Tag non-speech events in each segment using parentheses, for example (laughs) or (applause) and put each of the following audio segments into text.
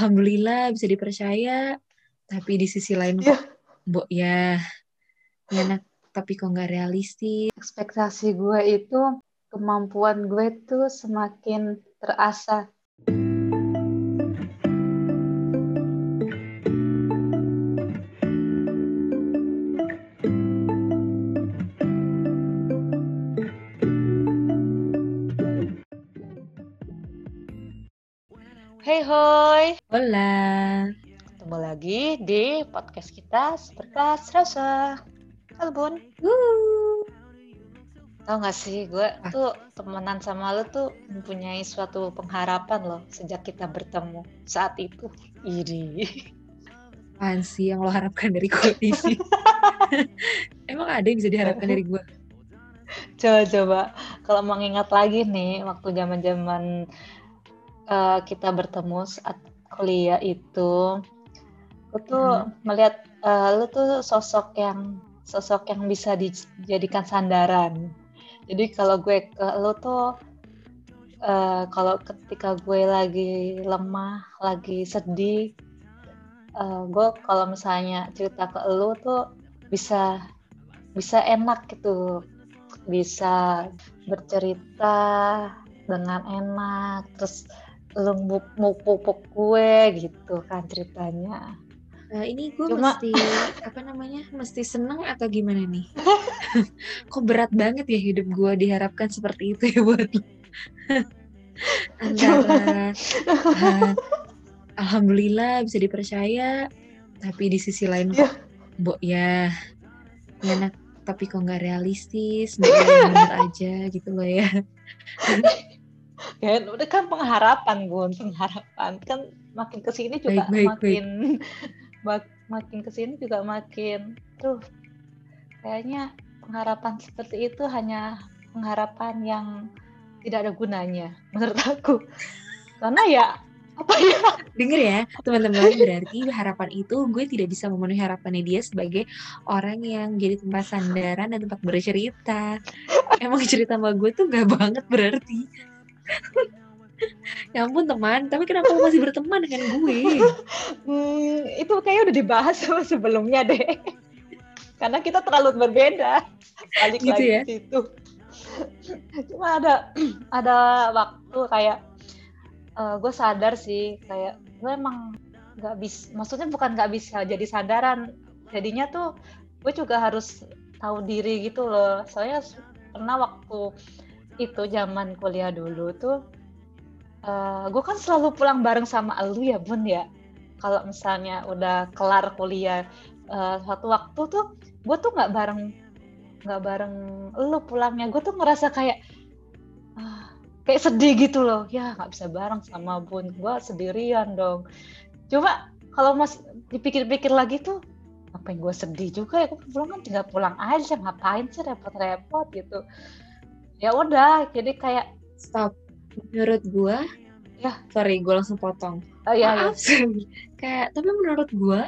Alhamdulillah bisa dipercaya, tapi di sisi lain Ya. kok, mbok ya, enak tapi kok nggak realistis. Ekspektasi gue itu kemampuan gue tuh semakin terasa. Hey hoi, Hola. ketemu lagi di podcast kita Seberkas Rasa. Halo Bun, Wuh. tau gak sih gue Ah. tuh temenan sama lu tuh mempunyai suatu pengharapan loh sejak kita bertemu saat itu. Ini. Apaan sih yang lo harapkan dari gue ini? (laughs) Emang ada yang bisa diharapkan dari gue? Coba-coba kalau mengingat lagi nih waktu zaman-zaman eh, kita bertemu saat kuliah itu, gue tuh melihat eh, lu tuh sosok yang sosok yang bisa dijadikan sandaran. Jadi kalau gue ke lu tuh eh, kalau ketika gue lagi lemah, lagi sedih, eh, gue kalau misalnya cerita ke lu tuh bisa bisa enak gitu. Bisa bercerita dengan enak terus lu mau pupuk gue gitu kan ceritanya Nah, ini gue Cuma- mesti apa namanya? Mesti seneng atau gimana nih? (laughs) Kok berat banget ya hidup gue diharapkan seperti itu ya buat? Antara (laughs) ah, alhamdulillah bisa dipercaya, tapi di sisi lain kok, mbok ya, enak tapi kok nggak realistis, ya bener aja gitu loh ya. (laughs) ya udah kan pengharapan gun pengharapan kan makin ke sini juga Baik, baik, makin (laughs) mak- makin ke sini juga makin tuh kayaknya pengharapan seperti itu hanya pengharapan yang tidak ada gunanya menurut aku karena ya apa ya Denger ya, teman-teman, berarti harapan itu gue tidak bisa memenuhi harapannya dia sebagai orang yang jadi tempat sandaran dan tempat bercerita. Emang cerita sama gue tuh gak banget berarti. (laughs) ya ampun teman, tapi kenapa lo masih berteman dengan gue? Hmm, itu kayaknya udah dibahas sama sebelumnya deh. Karena kita terlalu berbeda. Balik Gitu lagi ya? situ. Cuma ada (clears throat) ada waktu kayak eh, gue sadar sih kayak gue emang nggak bisa, maksudnya bukan nggak bisa jadi sandaran. Jadinya tuh gue juga harus tahu diri gitu loh. Soalnya pernah waktu itu zaman kuliah dulu tuh eh, gue kan selalu pulang bareng sama lu ya bun ya. Kalau misalnya udah kelar kuliah eh, suatu waktu tuh gue tuh nggak bareng nggak bareng lu pulangnya. Gue tuh ngerasa kayak ah, kayak sedih gitu loh. Ya nggak bisa bareng sama bun. Gue sendirian dong. Cuma kalau mas dipikir-pikir lagi tuh ngapain gue sedih juga ya? Gue pulang kan tinggal pulang aja ngapain sih repot-repot gitu ya udah jadi kayak Stop. Menurut gue, Ya. sorry gue langsung potong. oh ya, ya. Maaf, (laughs) kayak tapi menurut gue,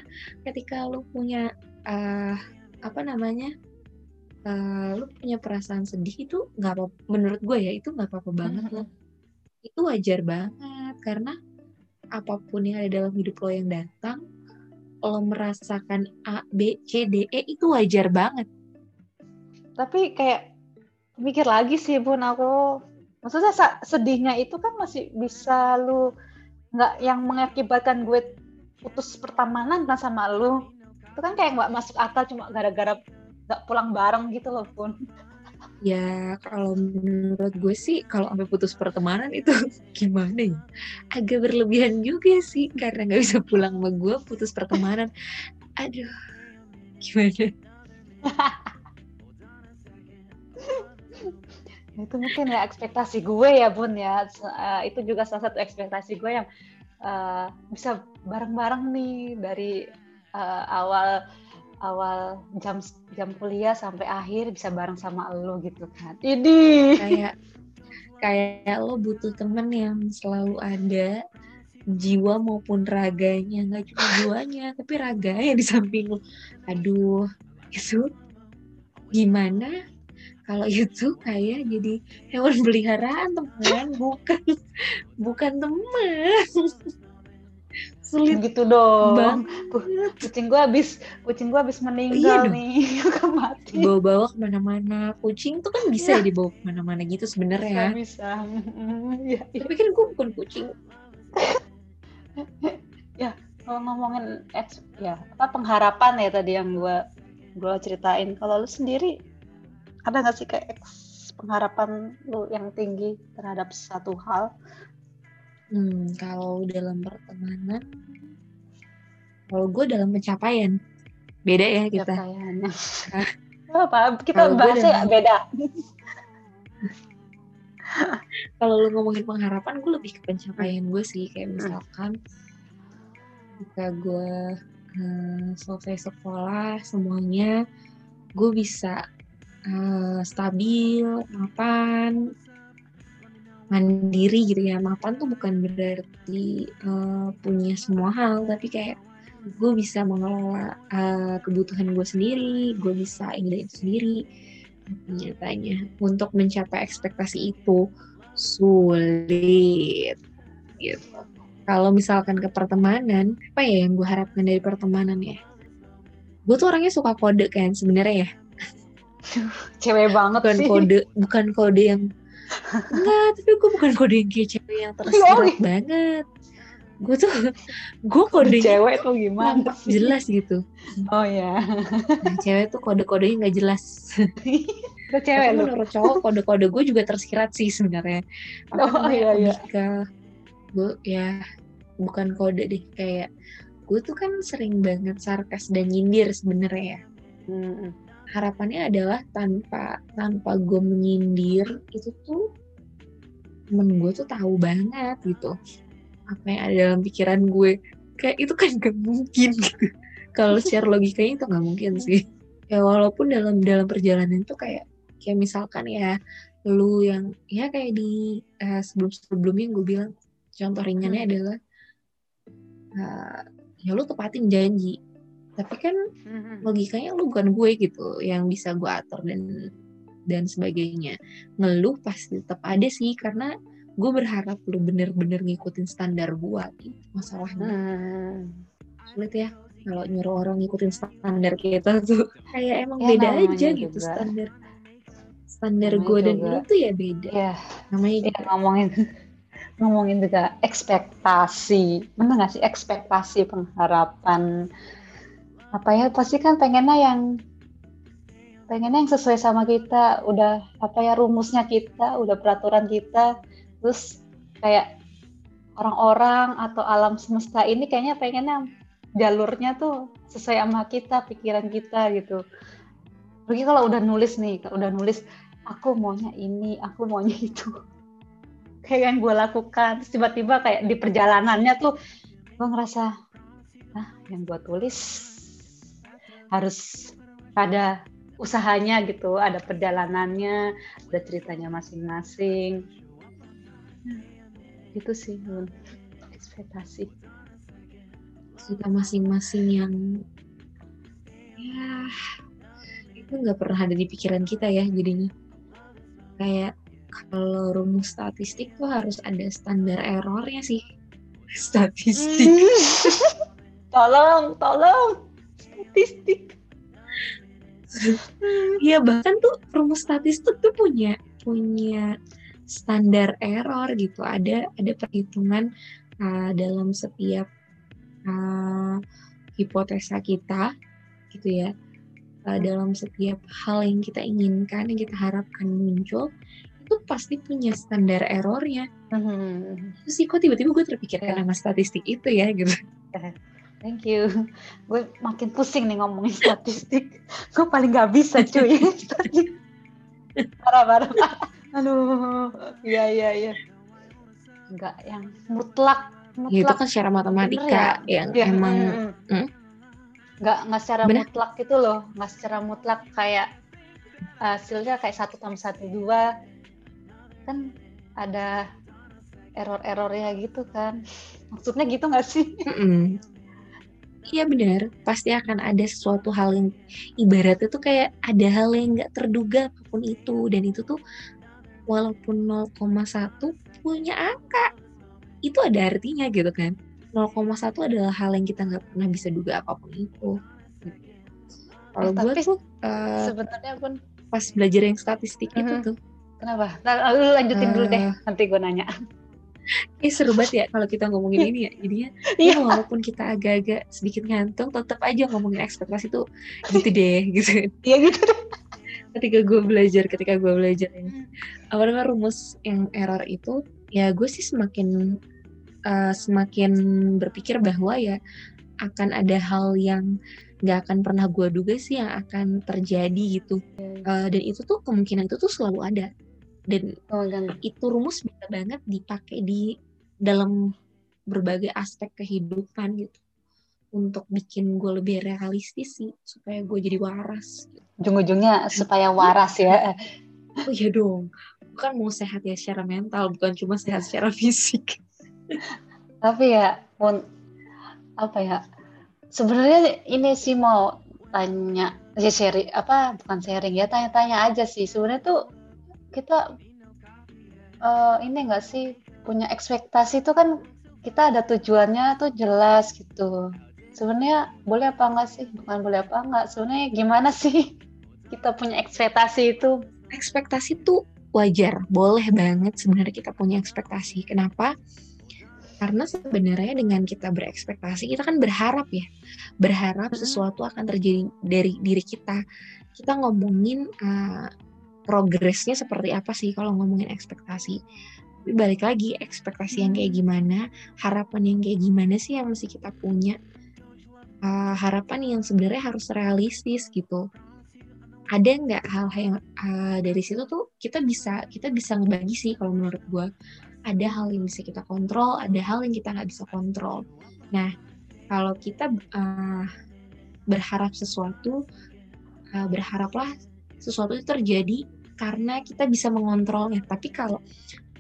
ketika lu punya eh apa namanya, eh lu punya perasaan sedih itu nggak apa, menurut gue ya itu nggak apa-apa banget loh. itu wajar banget karena apa pun yang ada dalam hidup lo yang datang lo merasakan A, B, C, D, E itu wajar banget tapi kayak mikir lagi sih bun aku maksudnya sedihnya itu kan masih bisa lu nggak yang mengakibatkan gue putus pertemanan kan sama lu. Itu kan kayak nggak masuk akal cuma gara-gara nggak pulang bareng gitu loh bun. Ya kalau menurut gue sih kalau sampai putus pertemanan itu (laughs) gimana ya? Agak berlebihan juga sih karena nggak bisa pulang sama gue putus pertemanan. Aduh gimana (laughs) itu mungkin ya ekspektasi gue ya bun ya. Eh, itu juga salah satu ekspektasi gue yang eh, bisa bareng-bareng nih dari eh, awal awal jam jam kuliah sampai akhir bisa bareng sama lo gitu kan. Ini kayak kayak lo butuh temen yang selalu ada jiwa maupun raganya. Nggak cuma jiwanya (laughs) tapi raganya di samping lo. Aduh itu gimana kalau itu kayak jadi hewan peliharaan teman bukan bukan teman (laughs) sulit gitu dong banget. kucing gua habis kucing gua habis meninggal Iya dong. nih (laughs) mati Bawa-bawa ke mana-mana. Kucing tuh kan bisa Iya. ya dibawa ke mana-mana gitu bisa sebenarnya. bisa Mm, iya iya. Tapi kan gue bukan kucing. (laughs) kalau ngomongin eks- ya apa pengharapan ya tadi yang gua gua ceritain kalau lu sendiri ada nggak sih kayak eks- pengharapan lu yang tinggi terhadap satu hal Hmm, kalau dalam pertemanan, kalau gue dalam pencapaian, beda ya kita. Capaiannya. (laughs) apa kita Kalau bahasnya dalam- beda (laughs) Kalau lu ngomongin pengharapan, gue lebih ke pencapaian gue sih. Kayak misalkan, ketika gue eh, selesai sekolah semuanya, gue bisa eh, stabil, mapan, mandiri gitu ya. Mapan tuh bukan berarti eh, punya semua hal, tapi kayak gue bisa mengelola eh, kebutuhan gue sendiri, gue bisa ini dan itu sendiri. Nyatanya untuk mencapai ekspektasi itu sulit gitu. Kalau misalkan ke pertemanan, apa ya yang gue harapkan dari pertemanan ya? Gue tuh orangnya suka kode kan sebenarnya ya. (laughs) cewek banget Bukan sih kode, bukan kode yang (laughs) enggak, tapi gue bukan kode yang kayak cewek yang tersirat banget. Gue tuh, gue kodenya cewek tuh gimana sih jelas gitu. oh ya Nah, cewek tuh kode-kodenya nggak jelas. lu cewek Tapi lu menurut cowok kode-kode gue juga tersirat sih sebenarnya. Apa Oh, iya, iya. ke gue ya bukan kode deh kayak gue tuh kan sering banget sarkas dan nyindir sebenarnya ya. Mm-mm. Harapannya adalah tanpa tanpa gue menyindir itu tuh temen gue tuh tahu banget gitu. Apa yang ada dalam pikiran gue. Kayak itu kan gak mungkin gitu. Kalau secara logikanya itu nggak mungkin sih. Ya walaupun dalam dalam perjalanan itu kayak kayak misalkan ya lu yang ya kayak di sebelum sebelumnya gue bilang contoh ringannya Hmm. adalah eh, ya lu tepatin janji tapi kan Mm-mm. logikanya lu bukan gue gitu yang bisa gue atur dan dan sebagainya. Ngeluh pasti tetap ada sih karena gue berharap lu bener-bener ngikutin standar gue gitu masalahnya. Mm. sulit ya kalau nyuruh orang ngikutin standar kita tuh. (laughs) Kayak emang Ya, beda aja gitu juga. standar standar Namanya gue dan lu tuh ya beda. Ya. Namanya ya ngomongin (laughs) ngomongin juga ekspektasi. Bener nggak sih? Ekspektasi pengharapan apa ya pasti kan pengennya yang pengennya yang sesuai sama kita udah apa ya rumusnya kita udah peraturan kita. Terus kayak orang-orang atau alam semesta ini kayaknya pengennya jalurnya tuh sesuai sama kita pikiran kita gitu. Pergi kalau udah nulis nih udah nulis aku maunya ini aku maunya itu. (laughs) Kayak yang gue lakukan. Terus tiba-tiba kayak di perjalanannya tuh gue ngerasa ah yang gue tulis harus ada usahanya gitu ada perjalanannya ada ceritanya masing-masing. Nah, gitu sih Bun. ekspektasi. Kita masing-masing yang ya itu nggak pernah ada di pikiran kita ya jadinya. Kayak kalau rumus statistik tuh harus ada standar errornya sih. (laughs) Statistik. (laughs) Tolong tolong statistik Iya bahkan tuh rumus statistik tuh punya punya standar error gitu. Ada ada perhitungan uh, dalam setiap uh, hipotesa kita gitu ya. Uh, dalam setiap hal yang kita inginkan yang kita harapkan muncul itu pasti punya standar errornya. Terus sih kok tiba-tiba gue terpikirkan Ya. sama statistik itu ya gitu. Thank you. (laughs) Gue makin pusing nih ngomongin statistik. (laughs) Gue paling nggak bisa cuy. (laughs) parah, parah, parah. Aduh, iya, iya, iya. Enggak yang mutlak. Ya, itu Mutlak. kan secara matematika yang Ya, emang mm, mm. mm. Nggak, nggak secara Bener. mutlak gitu loh. Nggak secara mutlak kayak hasilnya kayak satu tambah satu dua. Kan ada error-errornya gitu kan. Maksudnya gitu nggak sih? Mm-mm. Iya benar, pasti akan ada sesuatu hal yang ibaratnya tuh kayak ada hal yang nggak terduga apa pun itu dan itu tuh walaupun 0,1 punya angka itu ada artinya gitu kan. 0,1 adalah hal yang kita nggak pernah bisa duga apa pun itu kalau Eh, gue tapi tuh eh, sebenarnya pun pas belajar yang statistik itu Mhm. tuh kenapa? Nah, lu lanjutin dulu deh, Eh. nanti gue nanya. Eh seru banget ya kalau kita ngomongin ini ya jadinya Iya. ya walaupun kita agak-agak sedikit ngantung tetap aja ngomongin ekspektasi tuh gitu deh (laughs) gitu Iya gitu deh. ketika gue belajar ketika gue belajar Hmm. yang apa namanya rumus yang error itu ya gue sih semakin uh, semakin berpikir bahwa ya akan ada hal yang nggak akan pernah gue duga sih yang akan terjadi gitu Uh, dan itu tuh kemungkinan itu tuh selalu ada dan Oh, itu rumus bisa banget dipakai di dalam berbagai aspek kehidupan gitu untuk bikin gue lebih realistis sih supaya gue jadi waras Ujung-ujungnya supaya waras ya. oh iya dong bukan mau sehat ya secara mental bukan cuma sehat secara fisik Tapi ya pun apa ya? Sebenarnya ini sih mau tanya ya sharing apa bukan sharing ya tanya-tanya aja sih. Sebenarnya tuh kita eh, ini enggak sih punya ekspektasi tuh kan kita ada tujuannya tuh jelas gitu. Sebenarnya boleh apa enggak sih? Bukan boleh apa enggak. Sebenarnya gimana (laughs) sih kita punya ekspektasi itu? ekspektasi tuh wajar boleh banget sebenarnya kita punya ekspektasi kenapa karena sebenarnya dengan kita berekspektasi kita kan berharap ya berharap Mhm. sesuatu akan terjadi dari diri kita kita ngomongin uh, progresnya seperti apa sih kalau ngomongin ekspektasi? Tapi balik lagi ekspektasi yang kayak gimana harapan yang kayak gimana sih yang mesti kita punya? Uh, harapan yang sebenarnya harus realistis gitu. Ada nggak hal yang uh, dari situ tuh kita bisa kita bisa ngebagi sih kalau menurut gue ada hal yang bisa kita kontrol ada hal yang kita nggak bisa kontrol. Nah kalau kita uh, berharap sesuatu uh, berharaplah sesuatu itu terjadi karena kita bisa mengontrolnya. Tapi kalau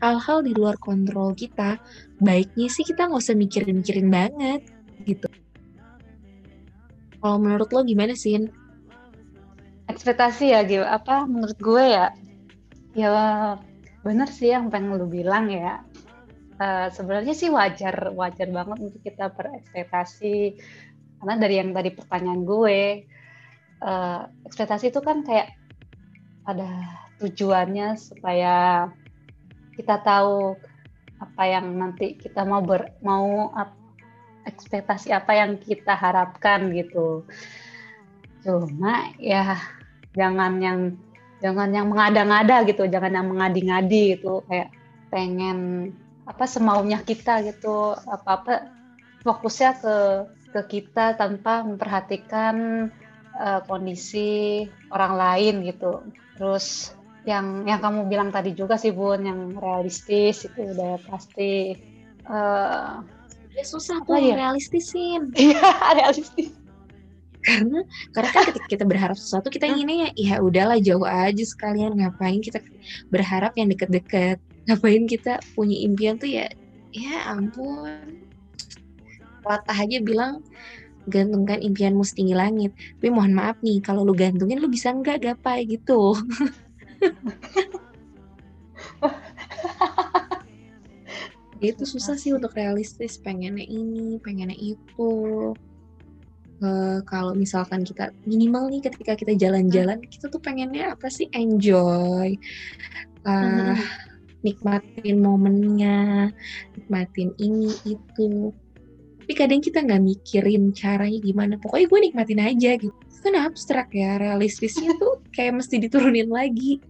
hal-hal di luar kontrol kita baiknya sih kita nggak usah mikirin-mikirin banget gitu. Kalau menurut lo gimana sih ekspektasi ya Gil. Apa menurut gue ya ya bener sih yang pengen lu bilang ya. Eh, sebenarnya sih wajar wajar banget untuk kita berekspektasi. Karena dari yang tadi pertanyaan gue eh, ekspektasi itu kan kayak ada tujuannya supaya kita tahu apa yang nanti kita mau ber, mau ap- ekspektasi apa yang kita harapkan gitu. Cuma ya jangan yang jangan yang mengada-ngada gitu jangan yang mengadi-ngadi gitu kayak pengen apa semaunya kita gitu apa apa fokusnya ke ke kita tanpa memperhatikan eh, kondisi orang lain gitu terus yang yang kamu bilang tadi juga sih bun yang realistis itu udah pasti eh Udah susah tuh ya? realistisin. (laughs) Iya realistis. Karena karena kan ketika kita berharap sesuatu kita inginnya ya ya udahlah jauh aja sekalian ngapain kita berharap yang deket-deket? Ngapain kita punya impian tuh ya ya ampun. Latah aja bilang gantungkan impianmu setinggi langit. Tapi mohon maaf nih kalau lu gantungin lu bisa nggak gapai gitu? (laughs) Itu susah sih untuk realistis pengennya ini pengennya itu. Eh, kalau misalkan kita minimal nih ketika kita jalan-jalan kita tuh pengennya apa sih? Enjoy. Eh, nikmatin momennya nikmatin ini itu tapi kadang kita nggak mikirin caranya gimana pokoknya gue nikmatin aja gitu Itu kan abstrak ya realistisnya (laughs) tuh kayak mesti diturunin lagi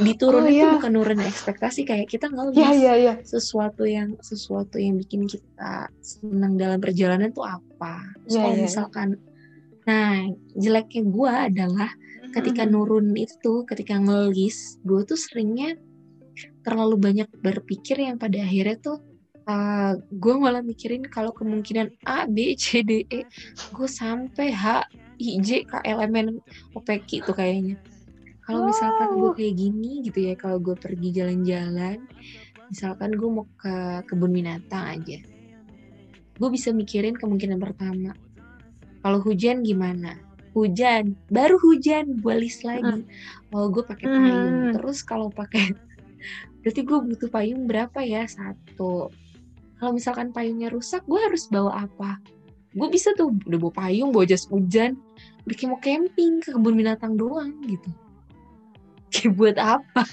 diturunin Oh, iya. tuh bukan nurunin ekspektasi kayak kita nggak iya iya iya sesuatu yang sesuatu yang bikin kita senang dalam perjalanan tuh apa? Terus Iya, kalau iya, iya. misalkan, nah jeleknya gue adalah ketika nurun itu ketika ngelis, gue tuh seringnya terlalu banyak berpikir yang pada akhirnya tuh uh, gue malah mikirin kalau kemungkinan A, B, C, D, E, gue sampai H, I, J, K, L, M, N, O, P, Q tuh kayaknya. Kalau misalkan gue Wow. kayak gini gitu ya, kalau gue pergi jalan-jalan, misalkan gue mau ke kebun binatang aja, gue bisa mikirin kemungkinan pertama. Kalau hujan gimana? Hujan, baru hujan, gue list lagi. Oh, gue pakai payung. Hmm. Terus kalau pakai, (laughs) berarti gue butuh payung berapa ya? Satu. Kalau misalkan payungnya rusak gue harus bawa apa? Gue bisa tuh udah bawa payung bawa jas hujan. Kayak mau camping ke kebun binatang doang gitu. (laughs) Kayak buat apa?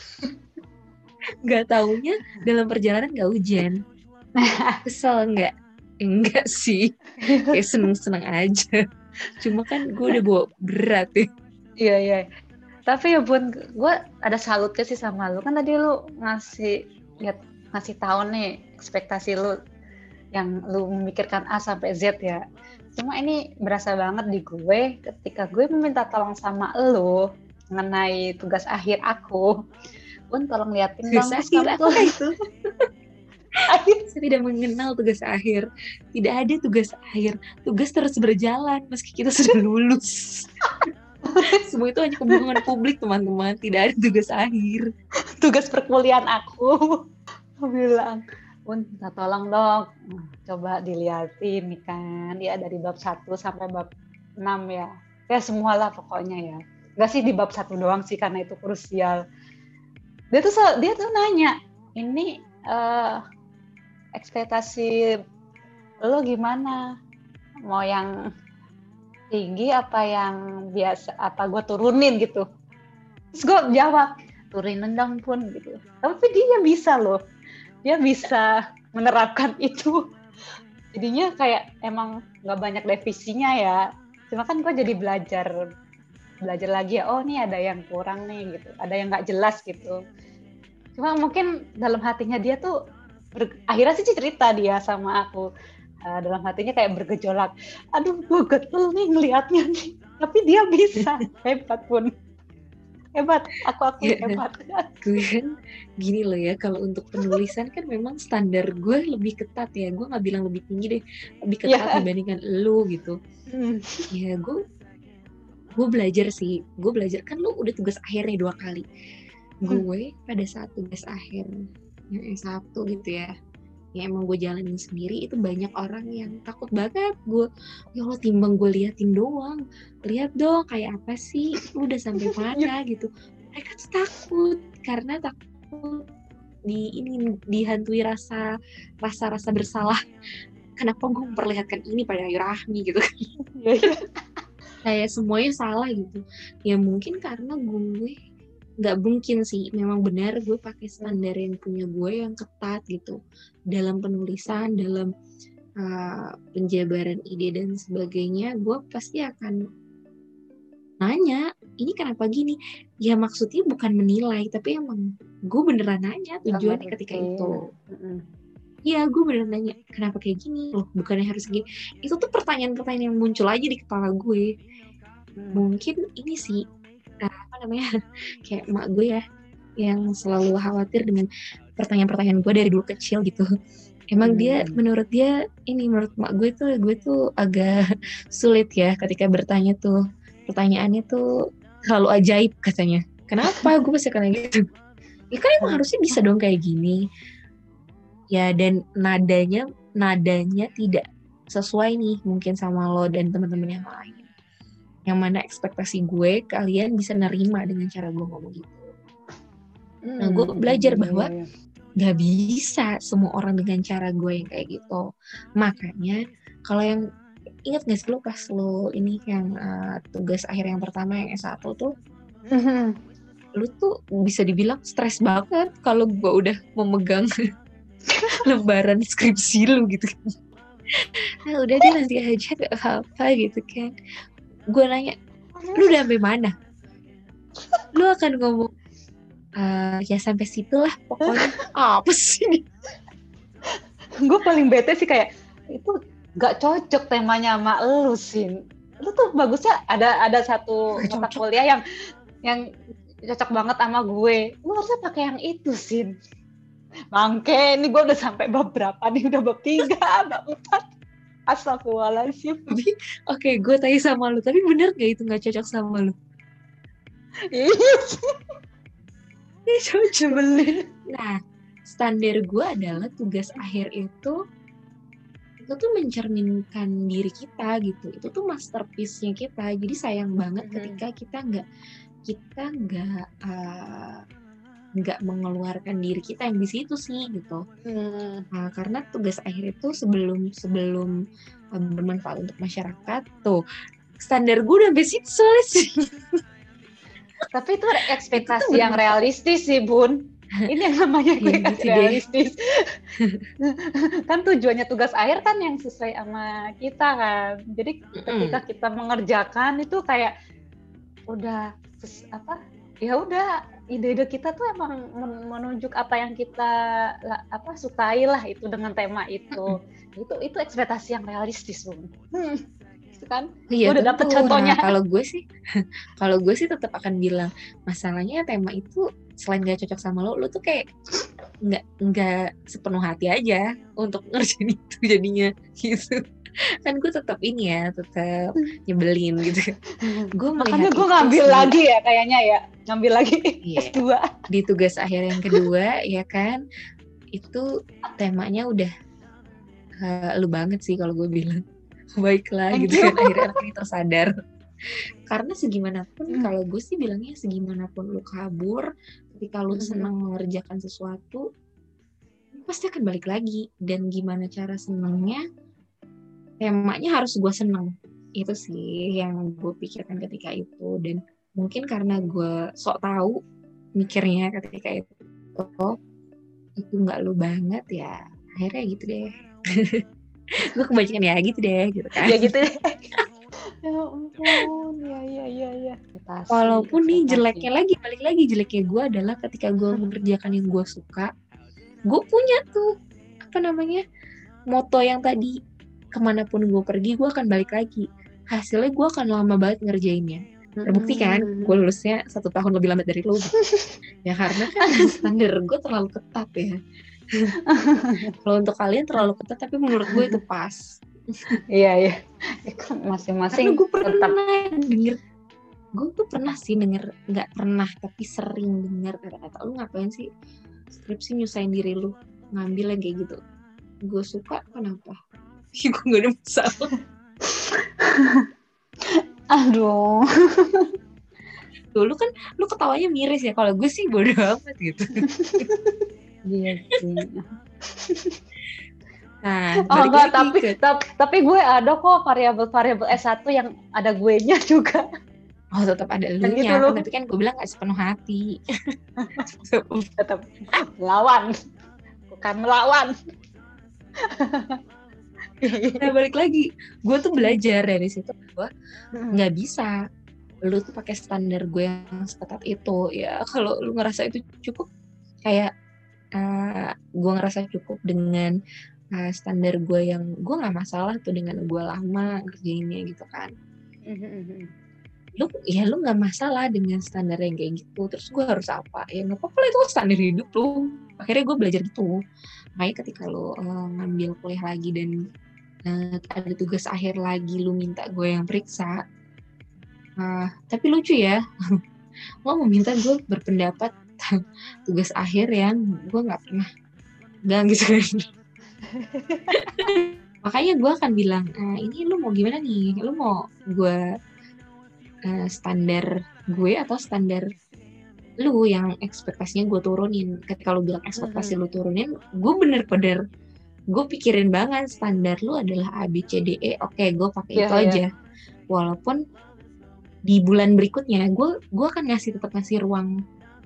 (laughs) Nggak taunya dalam perjalanan nggak hujan. (laughs) Kesel nggak? Enggak sih. Kayak seneng seneng aja. Cuma kan gue udah bawa berat ya. Iya iya. Tapi ya bun gue ada salutnya sih sama lu. Kan tadi lu ngasih lihat ngasih tahu nih ekspektasi lu yang lu memikirkan A sampai Z ya. Cuma ini berasa banget di gue ketika gue meminta tolong sama lu mengenai tugas akhir aku pun tolong liatin dong. Akhir apa itu? (laughs) Saya tidak mengenal tugas akhir. Tidak ada tugas akhir. Tugas terus berjalan meski kita sudah lulus. (laughs) Semua itu hanya kebohongan publik teman-teman. Tidak ada tugas akhir. Tugas perkuliahan aku. (laughs) Aku bilang pun minta tolong dong coba diliatin nih kan. Ya dari bab 1 sampai bab 6 ya. Ya semualah pokoknya ya. Gak sih di bab satu doang sih karena itu krusial. Dia tuh dia tuh nanya ini uh, ekspektasi lo gimana? Mau yang tinggi apa yang biasa apa gue turunin? Gitu. Terus gue jawab turunin dong pun gitu. Tapi dia bisa loh dia bisa menerapkan itu. Jadinya kayak emang nggak banyak devisinya ya. Cuma kan gue jadi belajar belajar lagi ya oh ini ada yang kurang nih gitu ada yang nggak jelas gitu. Cuma mungkin dalam hatinya dia tuh ber, akhirnya sih cerita dia sama aku. Uh, dalam hatinya kayak bergejolak aduh gue getel nih ngelihatnya nih. Tapi dia bisa (laughs) hebat pun hebat aku aku ya, hebat gue gini loh ya kalau untuk penulisan kan memang standar gue lebih ketat ya gue nggak bilang lebih tinggi deh lebih ketat yeah. dibandingkan lu gitu hmm. ya gue gue belajar sih gue belajar kan lu udah tugas akhirnya dua kali hmm. gue hmm. pada saat tugas akhir yang S1 gitu ya yang emang gue jalanin sendiri itu banyak orang yang takut banget. Gue ya Allah timbang gue liatin doang. Lihat dong kayak apa sih? Lu udah sampai (laughs) mana gitu. Mereka tuh takut karena takut di ini dihantui rasa rasa rasa bersalah. Kenapa gue memperlihatkan ini pada Ayu Rahmi? gitu iya, iya. (laughs) Kayak semuanya salah gitu. Ya mungkin karena gue nggak mungkin sih. Memang benar gue pakai standar yang punya gue yang ketat gitu. Dalam penulisan dalam uh, penjabaran ide dan sebagainya gue pasti akan nanya ini kenapa gini? Ya maksudnya bukan menilai tapi emang gue beneran nanya tujuannya ketika itu. Iya, gue bener nanya kenapa kayak gini? Loh, bukannya harus gini. Itu tuh pertanyaan-pertanyaan yang muncul aja di kepala gue. Hmm. Mungkin ini sih namanya kayak emak gue ya yang selalu khawatir dengan pertanyaan-pertanyaan gue dari dulu kecil gitu. Emang hmm. dia menurut dia ini menurut mak gue tuh gue tuh agak (laughs) sulit ya ketika bertanya tuh pertanyaannya tuh selalu ajaib katanya. Kenapa gue pasti kayak gitu? Ya kan emang harusnya bisa dong kayak gini ya dan nadanya nadanya tidak sesuai nih mungkin sama lo dan teman-teman yang lain yang mana ekspektasi gue kalian bisa nerima dengan cara gue ngomong gitu hmm, nah gue belajar iya, bahwa iya. nggak bisa semua orang dengan cara gue yang kayak gitu. Makanya kalau yang ingat gak sih lo pas lo ini yang uh, tugas akhir yang pertama yang S1 tuh? (laughs) Lu tuh bisa dibilang stres banget kalau gue udah memegang (laughs) lembaran skripsi lu gitu. (laughs) Nah, udah deh nanti aja gak apa-apa gitu kan gue nanya lu udah sampai mana? Lu akan ngomong uh, ya sampai situ lah pokoknya. (laughs) Apa sih gue paling bete sih kayak itu gak cocok temanya sama lu sih lu tuh bagusnya ada ada satu mata kuliah yang yang cocok banget sama gue. Lu harusnya pakai yang itu sih Bangke, ini gue udah sampai bab berapa nih? Udah bab tiga, bab empat. Astagfirullahaladzim. (laughs) Tapi, oke, okay, gue tanya sama lu. Tapi bener gak itu gak cocok sama lu? Iya. (laughs) Cocok beli. Nah, standar gue adalah tugas akhir itu itu tuh mencerminkan diri kita gitu. Itu tuh masterpiece-nya kita. Jadi sayang banget hmm. ketika kita nggak kita nggak uh, nggak mengeluarkan diri kita yang di situ sih gitu. Hmm. nah, karena tugas akhir itu sebelum sebelum um, bermanfaat untuk masyarakat tuh standar gue udah sampai situ sih (laughs) tapi itu ekspektasi itu yang realistis sih bun. Ini yang namanya gue ya, gitu realistis. (laughs) Kan tujuannya tugas akhir kan yang sesuai sama kita kan. Jadi ketika kita mengerjakan itu kayak udah apa? Ya udah ide-ide kita tuh emang menunjuk apa yang kita apa sukai lah itu dengan tema itu. Itu itu ekspektasi yang realistis bun. Hmm. Kan? Iya, udah dapet contohnya. Nah, kalau gue sih (laughs) kalau gue sih tetap akan bilang masalahnya tema itu selain gak cocok sama lo lo tuh kayak nggak nggak sepenuh hati aja untuk (laughs) ngerjain itu jadinya gitu kan gue tetap ini ya tetap nyebelin gitu. Gue makanya gue ngambil sih, lagi ya kayaknya ya ngambil lagi iya, S2 di tugas akhir yang kedua ya kan itu temanya udah uh, lu banget sih kalau gue bilang. Baiklah Thank gitu you. kan akhirnya anak ini tersadar. Karena segimanapun hmm. kalau gue sih bilangnya segimanapun lu kabur ketika lu hmm. senang mengerjakan sesuatu pasti akan balik lagi. Dan gimana cara senangnya temanya harus gue seneng. Itu sih yang gue pikirkan ketika itu. Dan mungkin karena gue sok tahu mikirnya ketika itu itu nggak lu banget ya akhirnya gitu deh. (laughs) Gue kebanyakan ya gitu deh gitu kan. Ya gitu deh. (laughs) Ya ampun ya ya ya ya. Walaupun nih jeleknya lagi balik lagi jeleknya gue adalah ketika gue mengerjakan yang gue suka gue punya tuh apa namanya moto yang tadi ke mana pun gue pergi gue akan balik lagi. Hasilnya gue akan lama banget ngerjainnya. Terbukti kan hmm. gue lulusnya satu tahun lebih lambat dari lo (laughs) ya karena kan standar gue terlalu ketat ya. (laughs) Kalau untuk kalian terlalu ketat tapi menurut gue itu pas. Iya iya. Masing-masing gue pernah tetap... denger gue tuh pernah sih denger nggak pernah tapi sering denger kata-kata lu ngapain sih skripsi nyusahin diri lu ngambil yang kayak gitu? Gue suka kenapa (laughs) gue gak ada masalah (laughs) aduh dulu kan lu ketawanya miris ya kalau gue sih bodoh amat gitu (laughs) Iya sih. Nah, oh enggak, tapi, ke... tapi tapi gue ada kok variabel-variabel S1 yang ada gue nya juga. Oh, tetap ada lu nya, gitu tapi kan gue bilang gak sepenuh hati. tetap melawan. Bukan melawan. Nah, balik lagi, gue tuh belajar dari situ. Gue nggak bisa. Lu tuh pakai standar gue yang seketat itu. Ya (laughs) kalau lu ngerasa itu cukup kayak uh, gue ngerasa cukup dengan uh, standar gue yang gue nggak masalah tuh dengan gue lama kerjainnya gitu kan. Mm-hmm. lu ya lu nggak masalah dengan standar yang kayak gitu. Terus gue harus apa? Ya nggak apa-apa itu standar hidup lu. Akhirnya gue belajar gitu. Makanya ketika lu uh, ngambil kuliah lagi dan uh, ada tugas akhir lagi lu minta gue yang periksa. Uh, tapi lucu ya. (laughs) Lo meminta gue berpendapat (laughs) tugas akhir yang gue nggak pernah gang gitu kan. (laughs) Makanya gue akan bilang ah, ini lu mau gimana nih? Lu mau gue uh, standar gue atau standar lu yang ekspektasinya gue turunin? Ketika lu bilang ekspektasi hmm. lu turunin gue bener-bener gue pikirin banget standar lu adalah A B C D E. Oke okay, gue pakai yeah, itu yeah. aja. Walaupun di bulan berikutnya gue gue akan ngasih tetap ngasih ruang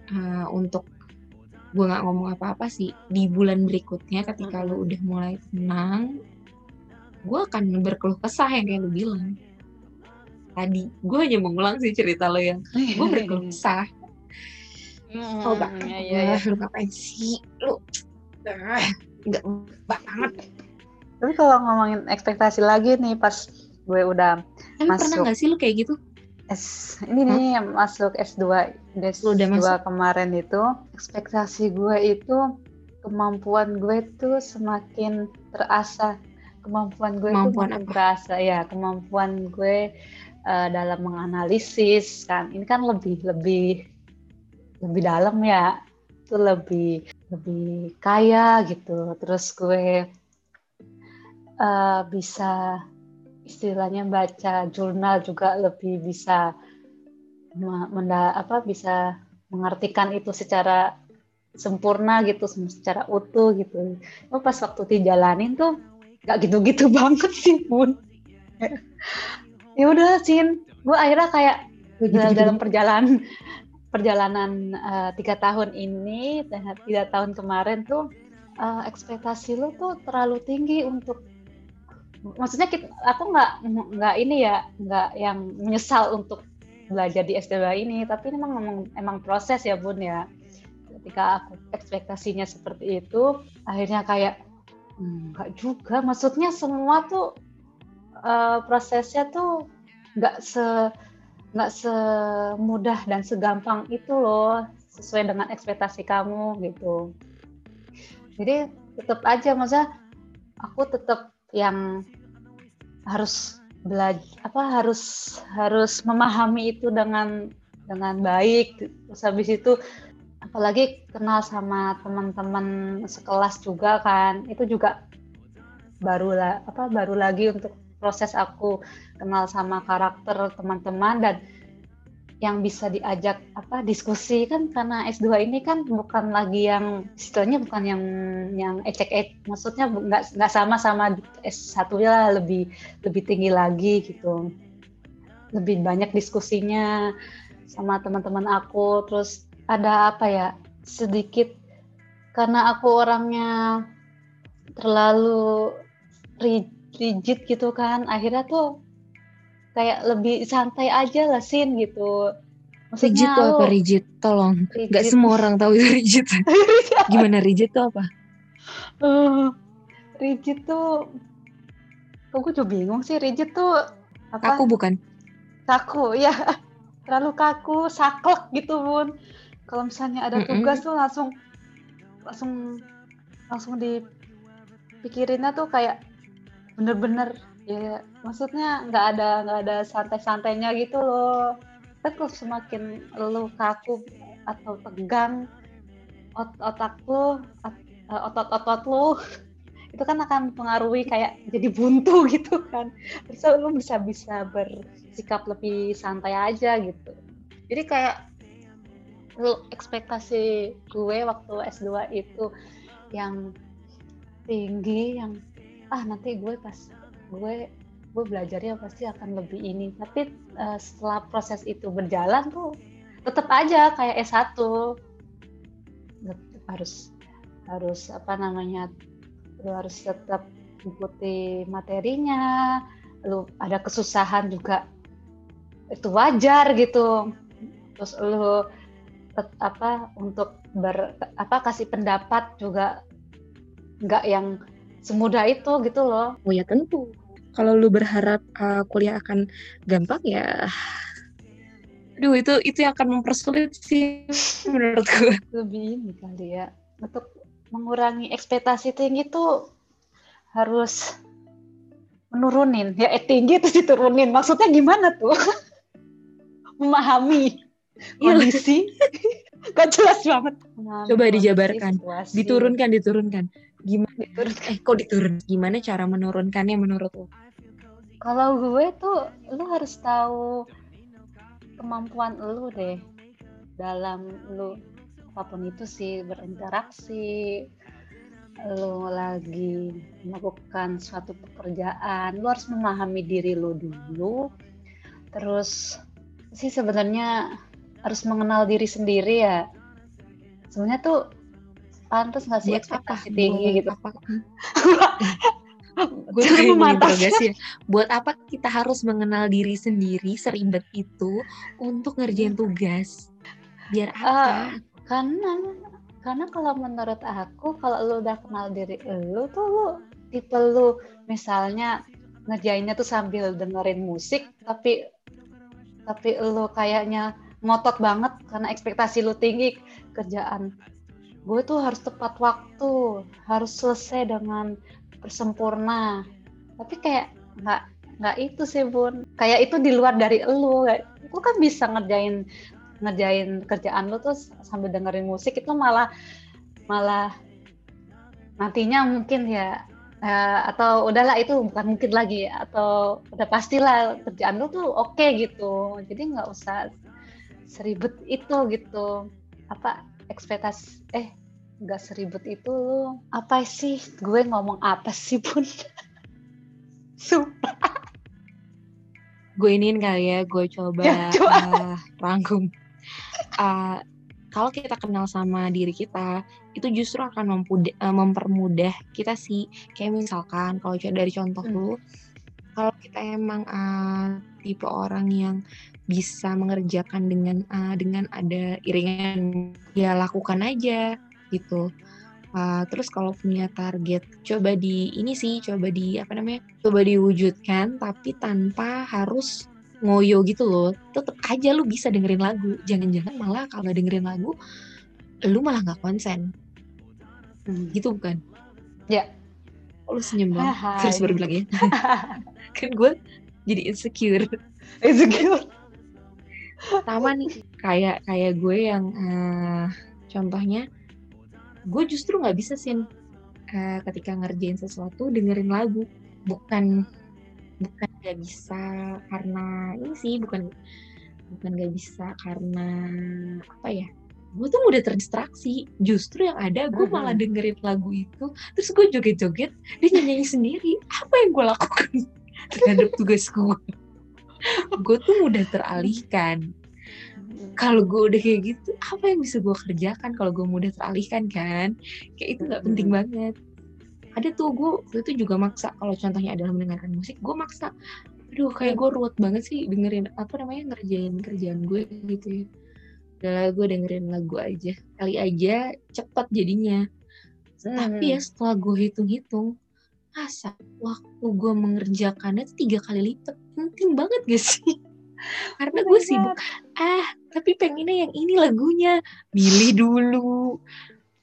uh, untuk gue nggak ngomong apa-apa sih. Di bulan berikutnya ketika lu udah mulai tenang gue akan berkeluh kesah yang kayak lu bilang. Tadi gue hanya mengulang sih cerita lo yang gue berkeluh kesah. Hmm, oh ya, ya, ya. lu ngapain sih? Lu nggak banget. Tapi kalau ngomongin ekspektasi lagi nih pas gue udah Tapi masuk pernah gak sih lu kayak gitu? S ini nih yang masuk S2 S2 Udah masuk. kemarin itu ekspektasi gue itu kemampuan gue tuh semakin terasa. Kemampuan gue kemampuan itu terasa ya kemampuan gue uh, dalam menganalisis kan. Ini kan lebih lebih lebih dalam ya itu lebih lebih kaya gitu terus gue uh, bisa istilahnya baca jurnal juga lebih bisa menda apa bisa mengartikan itu secara sempurna gitu secara utuh gitu. Oh pas waktu dijalanin tuh gak gitu-gitu (laughs) banget sih bun. ya udah Sin, gue akhirnya kayak gitu -gitu. dalam perjalanan perjalanan uh, tiga tahun ini dan tiga tahun kemarin tuh uh, ekspektasi lu tuh terlalu tinggi untuk maksudnya kita, aku nggak nggak ini ya nggak yang menyesal untuk belajar di S2 ini tapi memang memang emang proses ya bun ya. Ketika aku ekspektasinya seperti itu akhirnya kayak nggak juga. Maksudnya semua tuh uh, prosesnya tuh nggak se nggak semudah dan segampang itu loh sesuai dengan ekspektasi kamu gitu. Jadi tetap aja masa aku tetap yang harus belajar apa harus harus memahami itu dengan dengan baik. Terus habis itu apalagi kenal sama teman-teman sekelas juga kan itu juga baru apa baru lagi untuk proses aku kenal sama karakter teman-teman dan yang bisa diajak apa diskusi kan karena S2 ini kan bukan lagi yang istilahnya bukan yang yang ecek ecek maksudnya nggak nggak sama sama S1 ya lebih lebih tinggi lagi gitu. Lebih banyak diskusinya sama teman-teman aku terus ada apa ya sedikit karena aku orangnya terlalu rigid gitu kan. Akhirnya tuh kayak lebih santai aja lah sin gitu. Maksudnya rigid tuh apa? rigid tolong. Rigid. Gak semua orang tahu itu rigid. (laughs) Gimana rigid tuh apa? Uh, rigid tuh kok gue juga bingung sih rigid tuh apa? Aku bukan? Kaku ya (laughs) terlalu kaku saklek gitu bun. Kalau misalnya ada tugas mm -mm. tuh langsung langsung langsung dipikirinnya tuh kayak bener-bener. Ya maksudnya nggak ada nggak ada santai-santainya gitu loh. Kalau semakin lo kaku atau tegang ot otak lo eh, otot-otot lo (laughs) itu kan akan pengaruhi kayak jadi buntu (laughs) gitu kan. Terus lo bisa bisa bersikap lebih santai aja gitu. Jadi kayak lo ekspektasi gue waktu S2 itu yang tinggi yang ah nanti gue pas gue gue belajarnya pasti akan lebih ini. Tapi uh, setelah proses itu berjalan tuh tetap aja kayak S1 harus harus apa namanya lu harus tetap ikuti materinya lu ada kesusahan juga itu wajar gitu. Terus lu apa untuk ber apa kasih pendapat juga nggak yang semudah itu gitu loh. Oh ya tentu. Kalau lu berharap uh, kuliah akan gampang ya Aduh itu itu yang akan mempersulit sih (laughs) menurut gue. Lebih ini kali ya. Untuk mengurangi ekspektasi tinggi tuh harus menurunin. Ya eh, tinggi terus diturunin. Maksudnya gimana tuh? (laughs) Memahami iya. kondisi. Gak (laughs) jelas banget. Memahami Coba dijabarkan. Situasi. Diturunkan, diturunkan gimana eh kok diturun gimana cara menurunkannya menurut lo? Kalau gue tuh lu harus tahu kemampuan lu deh. Dalam lu apa pun itu sih berinteraksi lu lagi melakukan suatu pekerjaan lu harus memahami diri lu dulu. Terus sih sebenarnya harus mengenal diri sendiri ya. Sebenarnya tuh pantas nggak sih ekspektasi apa? tinggi buat gitu? apa? (laughs) gue tuh ya buat apa kita harus mengenal diri sendiri seribet itu untuk ngerjain tugas? Biar apa? uh, karena karena kalau menurut aku kalau lu udah kenal diri lu tuh lu tipe lu misalnya ngerjainnya tuh sambil dengerin musik tapi tapi lu kayaknya ngotot banget karena ekspektasi lu tinggi kerjaan gue tuh harus tepat waktu harus selesai dengan bersempurna tapi kayak nggak nggak itu sih bun. Kayak itu di luar dari lu lu kan bisa ngerjain ngerjain kerjaan lu tuh sambil dengerin musik itu malah malah nantinya mungkin ya uh, atau udahlah itu bukan mungkin lagi atau udah pastilah kerjaan lu tuh oke okay, gitu. Jadi nggak usah seribet itu gitu. Apa ekspektasi eh nggak seribet itu lo apa sih? Gue ngomong apa sih pun (laughs) sumpah. Gue iniin kali ya gue coba, Ya, coba. uh, rangkum. Uh, kalau kita kenal sama diri kita itu justru akan mempuda- uh, mempermudah kita sih. Kayak misalkan kalau dari contoh Hmm. dulu kalau kita emang uh, tipe orang yang bisa mengerjakan dengan uh, dengan ada iringan ya lakukan aja gitu. Uh, terus kalau punya target coba di ini sih coba di apa namanya coba diwujudkan tapi tanpa harus ngoyo gitu loh. Tetep aja lu bisa dengerin lagu. Jangan-jangan malah kalau dengerin lagu lu malah nggak konsen. Gitu bukan? Ya. Lu senyum banget? Terus baru bilang ya. (laughs) Kan gue jadi insecure. Insecure. Sama nih kayak kayak gue yang eh, contohnya gue justru nggak bisa sih ketika ngerjain sesuatu dengerin lagu. Bukan bukan nggak bisa karena ini sih bukan bukan nggak bisa karena apa ya gue tuh mudah terdistraksi. Justru yang ada gue malah dengerin lagu itu terus gue joget-joget dia nyanyi sendiri. Apa yang gue lakukan? (laughs) Terhadap tugas gue gue tuh mudah teralihkan. Kalau gue udah kayak gitu apa yang bisa gue kerjakan kalau gue mudah teralihkan kan? Kayak itu nggak penting Mhm. banget. Ada tuh gue waktu itu juga maksa kalau contohnya adalah mendengarkan musik gue maksa. Aduh kayak gue ruwet banget sih dengerin apa namanya ngerjain kerjaan gue gitu ya. Udahlah gue dengerin lagu aja. Kali aja cepet jadinya. Tapi ya setelah gue hitung-hitung masa waktu gue mengerjakannya tiga kali lipat penting banget gak sih? (laughs) Karena gue sibuk. ah tapi pengennya yang ini lagunya. Milih dulu.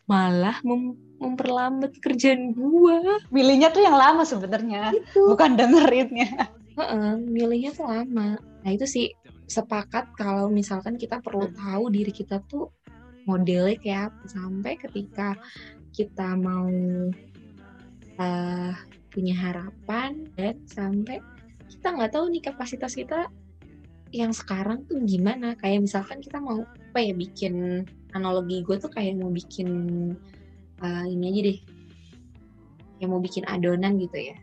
Malah mem- memperlambat kerjaan gue milihnya tuh yang lama sebenarnya itu bukan dengerinnya. Heeh, milihnya tuh lama. Nah itu sih sepakat kalau misalkan kita perlu tahu diri kita tuh modelnya kayak apa. Sampai ketika kita mau eh, punya harapan dan sampai kita nggak tahu nih kapasitas kita yang sekarang tuh gimana. Kayak misalkan kita mau apa ya bikin analogi gue tuh kayak mau bikin eh, ini aja deh. Yang mau bikin adonan gitu ya.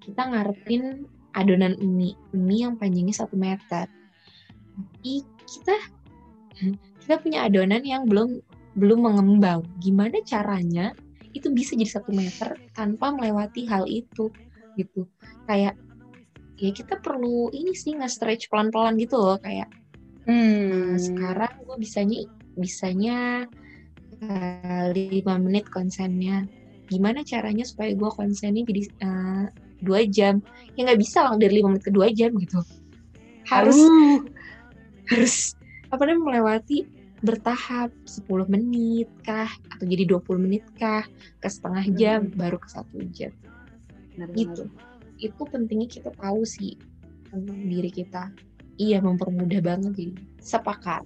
Kita ngarepin adonan mie. Mie yang panjangnya satu meter. Tapi kita kita punya adonan yang belum belum mengembang. Gimana caranya itu bisa jadi satu meter tanpa melewati hal itu gitu. Kayak ya kita perlu ini sih nge-stretch pelan-pelan gitu loh kayak hmm. Nah, sekarang gue bisanya bisanya eh, lima menit konsennya gimana caranya supaya gue konsennya jadi eh, dua jam ya nggak bisa lah dari lima menit ke dua jam gitu harus Aduh. harus apa namanya melewati bertahap 10 menit kah atau jadi 20 menit kah ke setengah jam Hmm. baru ke satu jam Benar-benar. gitu itu pentingnya kita tahu sih tentang diri kita iya mempermudah banget jadi sepakat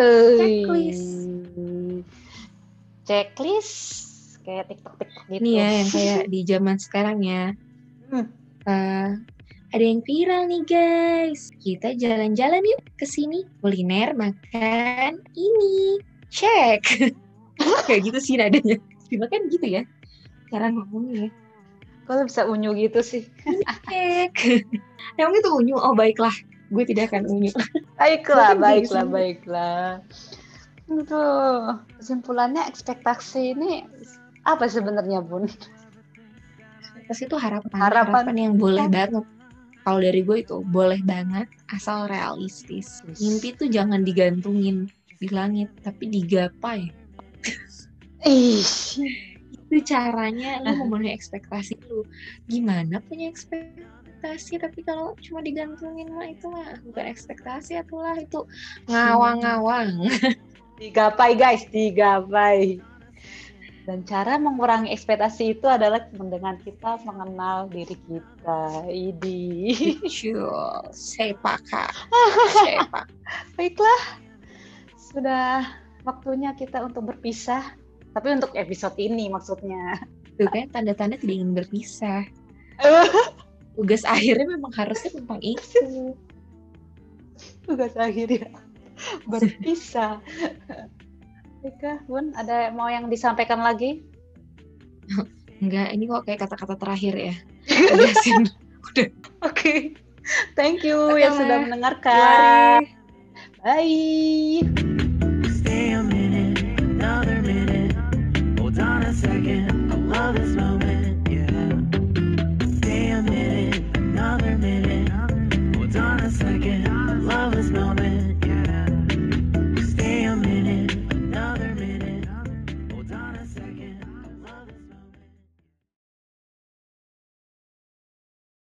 Checklist. checklist kayak tiktok tiktok gitu ya yang kayak di zaman sekarang ya. Hmm. Eh, ada yang viral nih guys. Kita jalan-jalan yuk ke sini. Kuliner, makan, ini. Cek. (laughs) kayak gitu sih nadanya. Cuma kan gitu ya. Cara ngomongnya. Kok bisa unyu gitu sih. (laughs) Emang itu unyu? Oh baiklah. Gue tidak akan unyu. (laughs) baiklah baiklah baiklah Aduh, kesimpulannya ekspektasi ini apa sebenarnya bun Terus itu harapan. Harapan. Harapan yang boleh Kan. banget. Kalau dari gue itu boleh banget asal realistis. Mimpi tuh jangan digantungin di langit, tapi digapai. ih itu caranya lu memenuhi ekspektasi lu. Gimana punya ekspektasi? Tapi kalau cuma digantungin mah itu mah bukan ekspektasi itulah itu ngawang-ngawang. (laughs) Digapai guys digapai. Dan cara mengurangi ekspektasi itu adalah dengan kita mengenal diri kita. Idi. Betul, sepakat sepak baiklah. Sudah waktunya kita untuk berpisah tapi untuk episode ini maksudnya itu kan tanda-tanda tidak ingin berpisah (laughs) tugas akhirnya memang harusnya tentang itu tugas akhir ya berpisah Rika, Bun, ada mau yang disampaikan lagi? Enggak, ini kok kayak kata-kata terakhir ya. Udah. (laughs) Oke. Thank you yang Oke, sudah mendengarkan. Bye.